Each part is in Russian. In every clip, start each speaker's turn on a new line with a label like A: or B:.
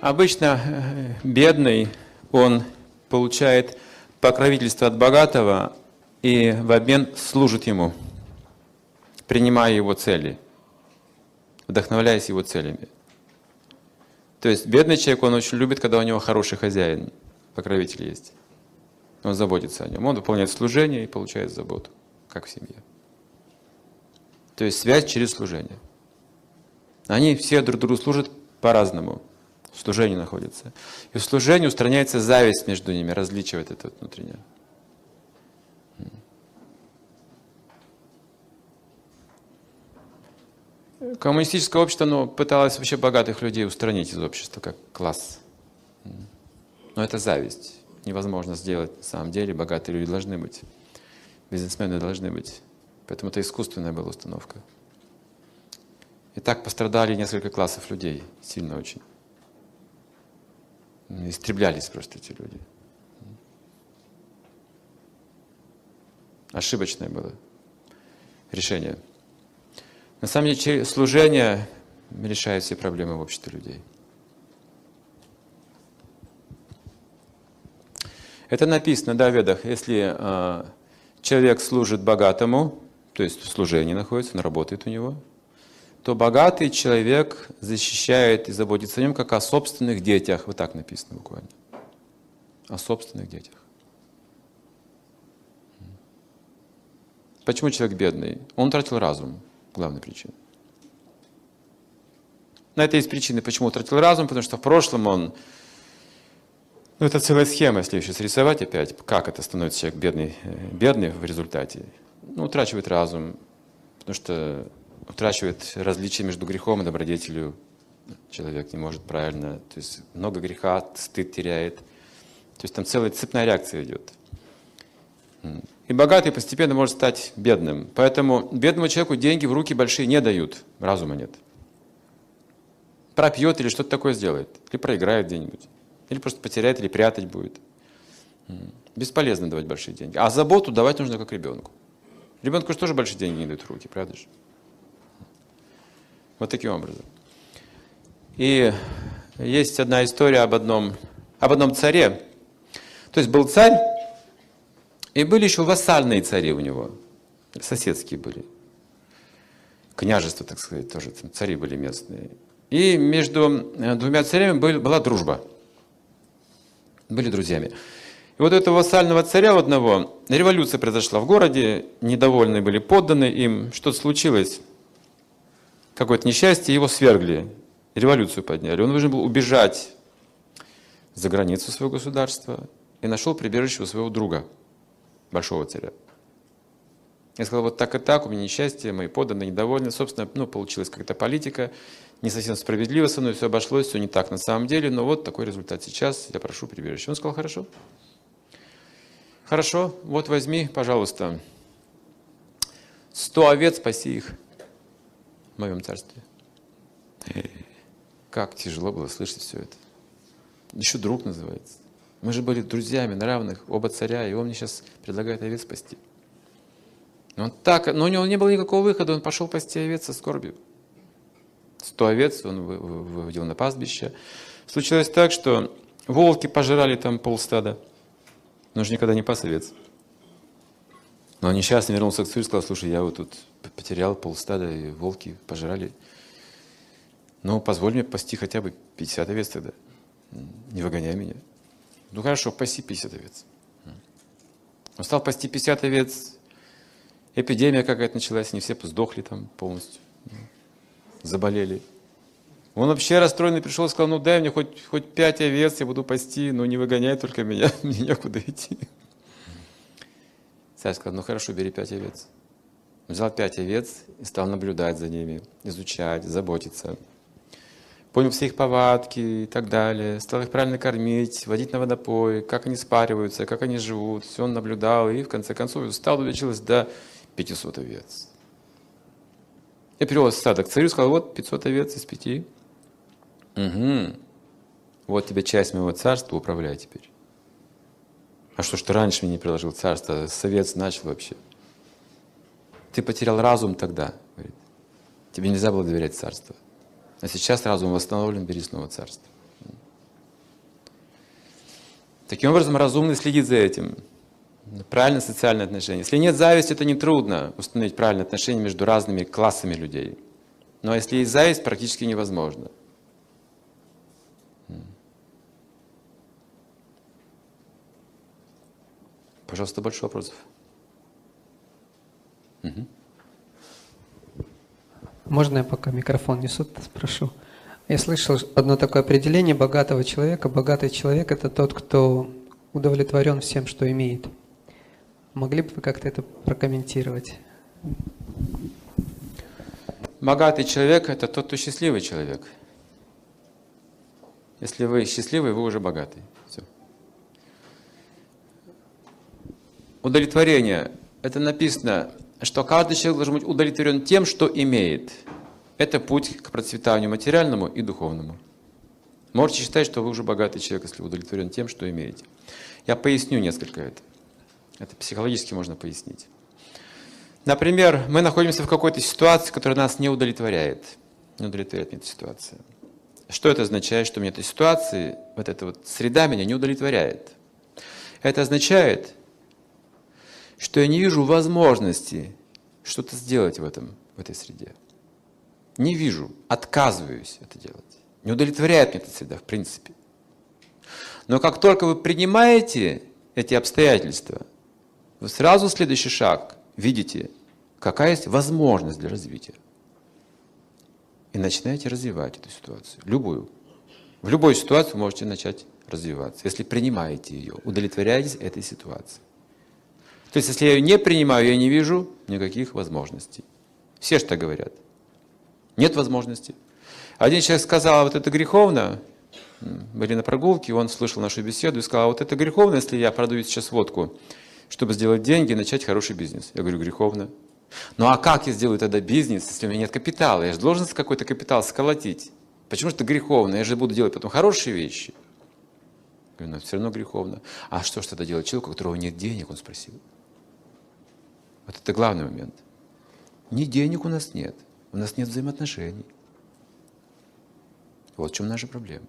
A: Обычно э, бедный, он получает покровительство от богатого и в обмен служит ему, принимая его цели, вдохновляясь его целями. То есть бедный человек, он очень любит, когда у него хороший хозяин, покровитель есть. Он заботится о нем. Он выполняет служение и получает заботу, как в семье. То есть связь через служение. Они все друг другу служат по-разному. В служении находятся. И в служении устраняется зависть между ними, различие это внутреннее. Коммунистическое общество ну, пыталось вообще богатых людей устранить из общества как класс. Но это зависть. Невозможно сделать на самом деле. Богатые люди должны быть. Бизнесмены должны быть. Поэтому это искусственная была установка. И так пострадали несколько классов людей, сильно очень. Истреблялись просто эти люди. Ошибочное было решение. На самом деле служение решает все проблемы в обществе людей. Это написано да, в Ведах. Если э, человек служит богатому, то есть в служении находится, он работает у него, то богатый человек защищает и заботится о нем, как о собственных детях. Вот так написано буквально. О собственных детях. Почему человек бедный? Он тратил разум. Главная причина. На это есть причины, почему утратил разум, потому что в прошлом он... Ну, это целая схема, если сейчас рисовать опять, как это становится человек бедный, э, бедный в результате. Ну, утрачивает разум, потому что утрачивает различие между грехом и добродетелью. Человек не может правильно, то есть много греха, стыд теряет. То есть там целая цепная реакция идет. И богатый постепенно может стать бедным. Поэтому бедному человеку деньги в руки большие не дают, разума нет. Пропьет или что-то такое сделает, или проиграет где-нибудь, или просто потеряет, или прятать будет. Бесполезно давать большие деньги. А заботу давать нужно как ребенку. Ребенку же тоже большие деньги не дают в руки, правда же? Вот таким образом. И есть одна история об одном, об одном царе. То есть был царь, и были еще вассальные цари у него, соседские были. Княжество, так сказать, тоже там цари были местные. И между э, двумя царями была дружба. Были друзьями. И вот этого вассального царя одного, революция произошла в городе, недовольны были подданные им, что-то случилось какое-то несчастье, его свергли, революцию подняли. Он должен был убежать за границу своего государства и нашел прибежище у своего друга, большого царя. Я сказал, вот так и так, у меня несчастье, мои подданные недовольны. Собственно, ну, получилась какая-то политика, не совсем справедливо со мной, все обошлось, все не так на самом деле, но вот такой результат сейчас, я прошу прибежище. Он сказал, хорошо. Хорошо, вот возьми, пожалуйста, сто овец, спаси их в моем царстве. Как тяжело было слышать все это. Еще друг называется. Мы же были друзьями на равных, оба царя, и он мне сейчас предлагает овец спасти. Но, он так, но у него не было никакого выхода, он пошел пасти овец со скорбью. Сто овец он выводил на пастбище. Случилось так, что волки пожирали там полстада. Но же никогда не пас овец. Но он несчастно вернулся к царю и сказал, слушай, я вот тут потерял полстада, и волки пожрали. Ну, позволь мне пасти хотя бы 50 овец тогда. Не выгоняй меня. Ну хорошо, паси 50 овец. Он стал пасти 50 овец. Эпидемия какая-то началась, не все сдохли там полностью. Заболели. Он вообще расстроенный пришел и сказал, ну дай мне хоть, хоть 5 овец, я буду пасти, но не выгоняй только меня, мне некуда идти. Царь сказал, ну хорошо, бери 5 овец взял пять овец и стал наблюдать за ними, изучать, заботиться. Понял все их повадки и так далее, стал их правильно кормить, водить на водопой, как они спариваются, как они живут. Все он наблюдал и в конце концов стал увеличилось до 500 овец. Я привел стадо к царю, сказал, вот 500 овец из пяти. Угу. Вот тебе часть моего царства, управляй теперь. А что ж ты раньше мне не приложил царство? Совет начал вообще. Ты потерял разум тогда. Говорит. Тебе нельзя было доверять царству. А сейчас разум восстановлен, бери снова царство. Таким образом, разумный следит за этим. Правильное социальное отношение. Если нет зависти, это нетрудно установить правильное отношение между разными классами людей. Но если есть зависть, практически невозможно. Пожалуйста, больше вопросов.
B: Угу. Можно я пока микрофон несу, спрошу? Я слышал одно такое определение богатого человека. Богатый человек – это тот, кто удовлетворен всем, что имеет. Могли бы вы как-то это прокомментировать?
A: Богатый человек – это тот, кто счастливый человек. Если вы счастливый, вы уже богатый. Все. Удовлетворение – это написано, что каждый человек должен быть удовлетворен тем, что имеет. Это путь к процветанию материальному и духовному. Можете считать, что вы уже богатый человек, если удовлетворен тем, что имеете. Я поясню несколько это. Это психологически можно пояснить. Например, мы находимся в какой-то ситуации, которая нас не удовлетворяет. Не удовлетворяет мне эта ситуация. Что это означает, что мне эта ситуация, вот эта вот среда меня не удовлетворяет? Это означает, что я не вижу возможности что-то сделать в, этом, в этой среде. Не вижу, отказываюсь это делать. Не удовлетворяет меня эта среда, в принципе. Но как только вы принимаете эти обстоятельства, вы сразу следующий шаг видите, какая есть возможность для развития. И начинаете развивать эту ситуацию, любую. В любой ситуации вы можете начать развиваться, если принимаете ее, удовлетворяетесь этой ситуацией. То есть, если я ее не принимаю, я не вижу никаких возможностей. Все что говорят. Нет возможности. Один человек сказал, «А вот это греховно, были на прогулке, он слышал нашу беседу и сказал, «А вот это греховно, если я продаю сейчас водку, чтобы сделать деньги и начать хороший бизнес. Я говорю, греховно. Ну а как я сделаю тогда бизнес, если у меня нет капитала? Я же должен какой-то капитал сколотить. Почему же это греховно? Я же буду делать потом хорошие вещи. Говорю, все равно греховно. А что ж тогда делать человеку, у которого нет денег, он спросил. Вот это главный момент. Ни денег у нас нет, у нас нет взаимоотношений. Вот в чем наша проблема.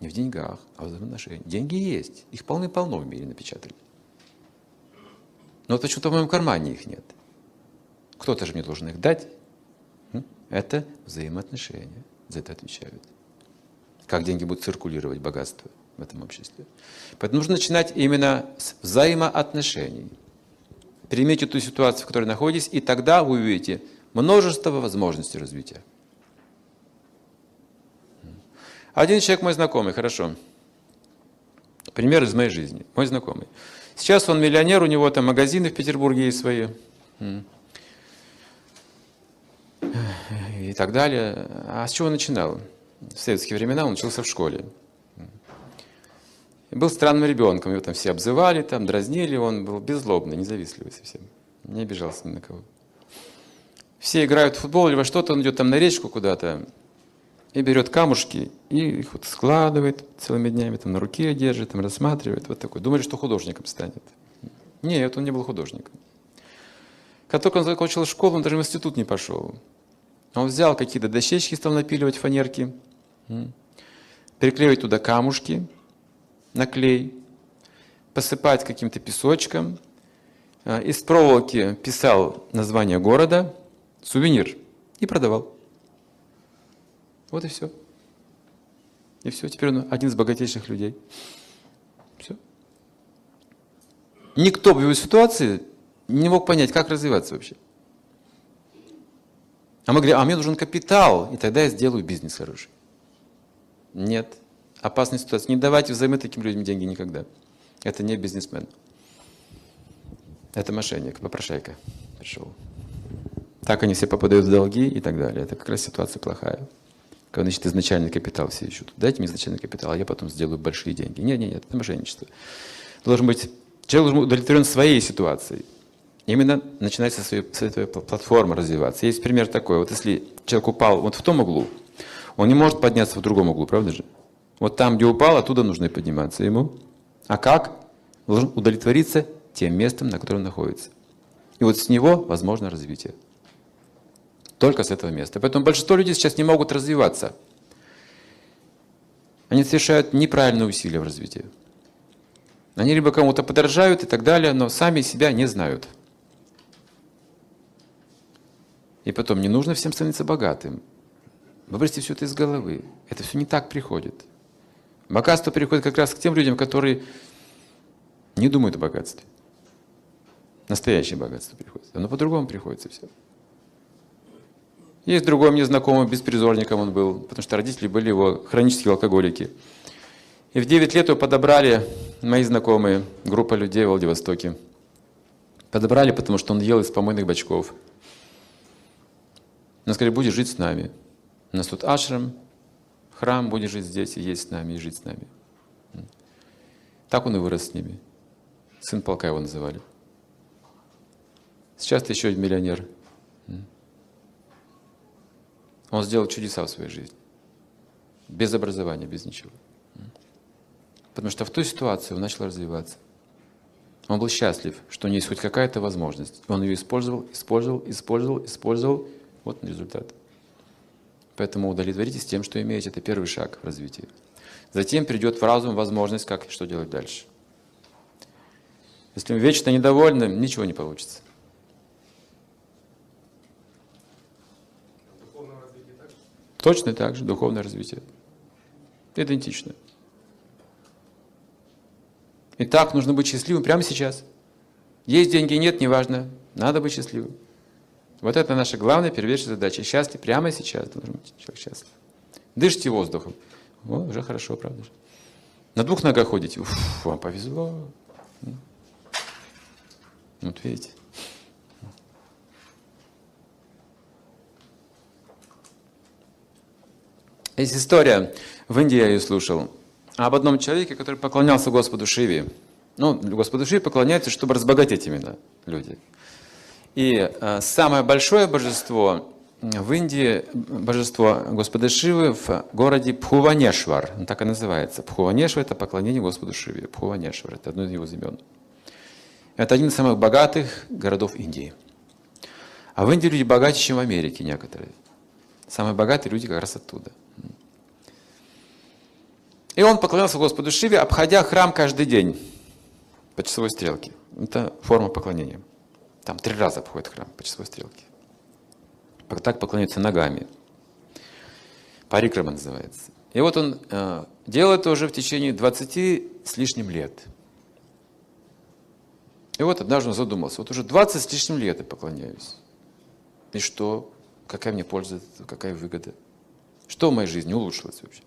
A: Не в деньгах, а в взаимоотношениях. Деньги есть, их полны-полно в мире напечатали. Но вот почему-то в моем кармане их нет. Кто-то же мне должен их дать. Это взаимоотношения. За это отвечают. Как деньги будут циркулировать, богатство в этом обществе. Поэтому нужно начинать именно с взаимоотношений. Примите ту ситуацию, в которой находитесь, и тогда вы увидите множество возможностей развития. Один человек мой знакомый, хорошо. Пример из моей жизни. Мой знакомый. Сейчас он миллионер, у него там магазины в Петербурге есть свои. И так далее. А с чего начинал? В советские времена он учился в школе. И был странным ребенком, его там все обзывали, там дразнили, он был беззлобный, независливый совсем, не обижался ни на кого. Все играют в футбол или во что-то, он идет там на речку куда-то, и берет камушки и их вот складывает целыми днями, там на руке держит, там рассматривает, вот такой. Думали, что художником станет. Нет, он не был художником. Как только он закончил школу, он даже в институт не пошел. Он взял какие-то дощечки, стал напиливать фанерки, приклеивать туда камушки на клей, посыпать каким-то песочком, а, из проволоки писал название города, сувенир и продавал. Вот и все. И все, теперь он один из богатейших людей. Все. Никто в его ситуации не мог понять, как развиваться вообще. А мы говорим, а мне нужен капитал, и тогда я сделаю бизнес хороший. Нет. Опасная ситуация. Не давайте взаймы таким людям деньги никогда. Это не бизнесмен. Это мошенник, попрошайка пришел. Так они все попадают в долги и так далее. Это как раз ситуация плохая. Когда, значит, изначальный капитал все ищут. Дайте мне изначальный капитал, а я потом сделаю большие деньги. Нет, нет, нет, это мошенничество. Должен быть, человек должен быть удовлетворен своей ситуацией. Именно начинать со своей, с этой платформы развиваться. Есть пример такой. Вот если человек упал вот в том углу, он не может подняться в другом углу, правда же? Вот там, где упал, оттуда нужно и подниматься ему. А как? Должен удовлетвориться тем местом, на котором находится. И вот с него возможно развитие. Только с этого места. Поэтому большинство людей сейчас не могут развиваться. Они совершают неправильные усилия в развитии. Они либо кому-то подражают и так далее, но сами себя не знают. И потом, не нужно всем становиться богатым. Выбросьте все это из головы. Это все не так приходит. Богатство приходит как раз к тем людям, которые не думают о богатстве. Настоящее богатство приходит. Оно по-другому приходит все. Есть другой мне знакомый, беспризорником он был, потому что родители были его хронические алкоголики. И в 9 лет его подобрали мои знакомые, группа людей в Владивостоке. Подобрали, потому что он ел из помойных бачков. Он сказали, будешь жить с нами. У нас тут ашрам, храм, будешь жить здесь и есть с нами, и жить с нами. Так он и вырос с ними. Сын полка его называли. Сейчас ты еще миллионер. Он сделал чудеса в своей жизни. Без образования, без ничего. Потому что в той ситуации он начал развиваться. Он был счастлив, что у него есть хоть какая-то возможность. Он ее использовал, использовал, использовал, использовал. Вот результат. Поэтому удовлетворитесь тем, что имеете. Это первый шаг в развитии. Затем придет в разум возможность, как и что делать дальше. Если вы вечно недовольны, ничего не получится. Точно так же, духовное развитие. Идентично. Итак, нужно быть счастливым прямо сейчас. Есть деньги, нет, неважно. Надо быть счастливым. Вот это наша главная первейшая задача. Счастье прямо сейчас должен быть человек счастлив. Дышите воздухом. О, уже хорошо, правда же. На двух ногах ходите. Уф, вам повезло. Вот видите. Есть история, в Индии я ее слушал, об одном человеке, который поклонялся Господу Шиве. Ну, Господу Шиве поклоняются, чтобы разбогатеть именно люди. И э, самое большое божество в Индии, божество Господа Шивы в городе Пхуванешвар. Он так и называется. Пхуванешвар – это поклонение Господу Шиве. Пхуванешвар – это одно из его имен. Это один из самых богатых городов Индии. А в Индии люди богаче, чем в Америке некоторые. Самые богатые люди как раз оттуда. И он поклонялся Господу Шиве, обходя храм каждый день по часовой стрелке. Это форма поклонения. Там три раза обходит храм по часовой стрелке. Так поклоняются ногами. Парикрама называется. И вот он э, делает это уже в течение 20 с лишним лет. И вот однажды он задумался, вот уже 20 с лишним лет я поклоняюсь. И что? Какая мне польза, какая выгода? Что в моей жизни улучшилось вообще?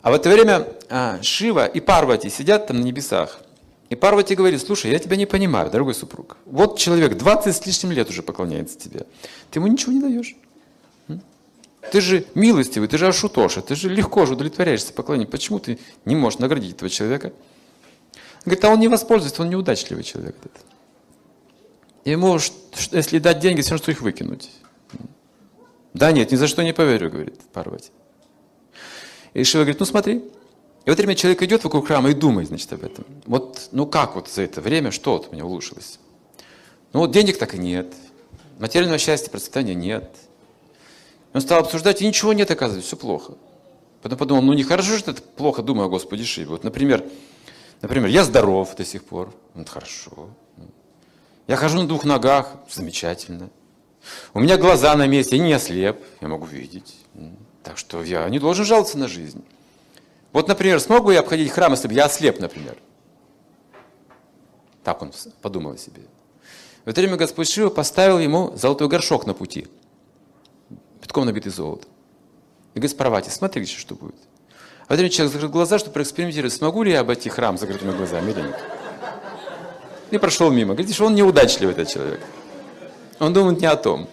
A: А в это время а, Шива и Парвати сидят там на небесах. И Парвати говорит, слушай, я тебя не понимаю, дорогой супруг. Вот человек 20 с лишним лет уже поклоняется тебе. Ты ему ничего не даешь. Ты же милостивый, ты же Ашутоша, ты же легко же удовлетворяешься поклонением. Почему ты не можешь наградить этого человека? Говорит, а он не воспользуется, он неудачливый человек. Этот. Ему, если дать деньги, все равно, что их выкинуть. Да нет, ни за что не поверю, говорит Парвати. И Шива говорит, ну смотри. И в это время человек идет вокруг храма и думает, значит, об этом. Вот, ну как вот за это время, что вот у меня улучшилось? Ну вот денег так и нет. Материального счастья, процветания нет. Он стал обсуждать, и ничего нет, оказывается, все плохо. Потом подумал, ну нехорошо же это плохо думаю о Господе Шиве. Вот, например, например, я здоров до сих пор. Вот хорошо. Я хожу на двух ногах, замечательно. У меня глаза на месте, я не ослеп, я могу видеть. Так что я не должен жаловаться на жизнь. Вот, например, смог бы я обходить храм, если бы я ослеп, например? Так он подумал о себе. В это время Господь Шива поставил ему золотой горшок на пути, битком набитый золотом. И говорит, Парвати, смотри, что будет. А в это время человек закрыл глаза, чтобы проэкспериментировать, смогу ли я обойти храм с закрытыми глазами или нет. И прошел мимо. Что он неудачливый, этот человек. Он думает не о том.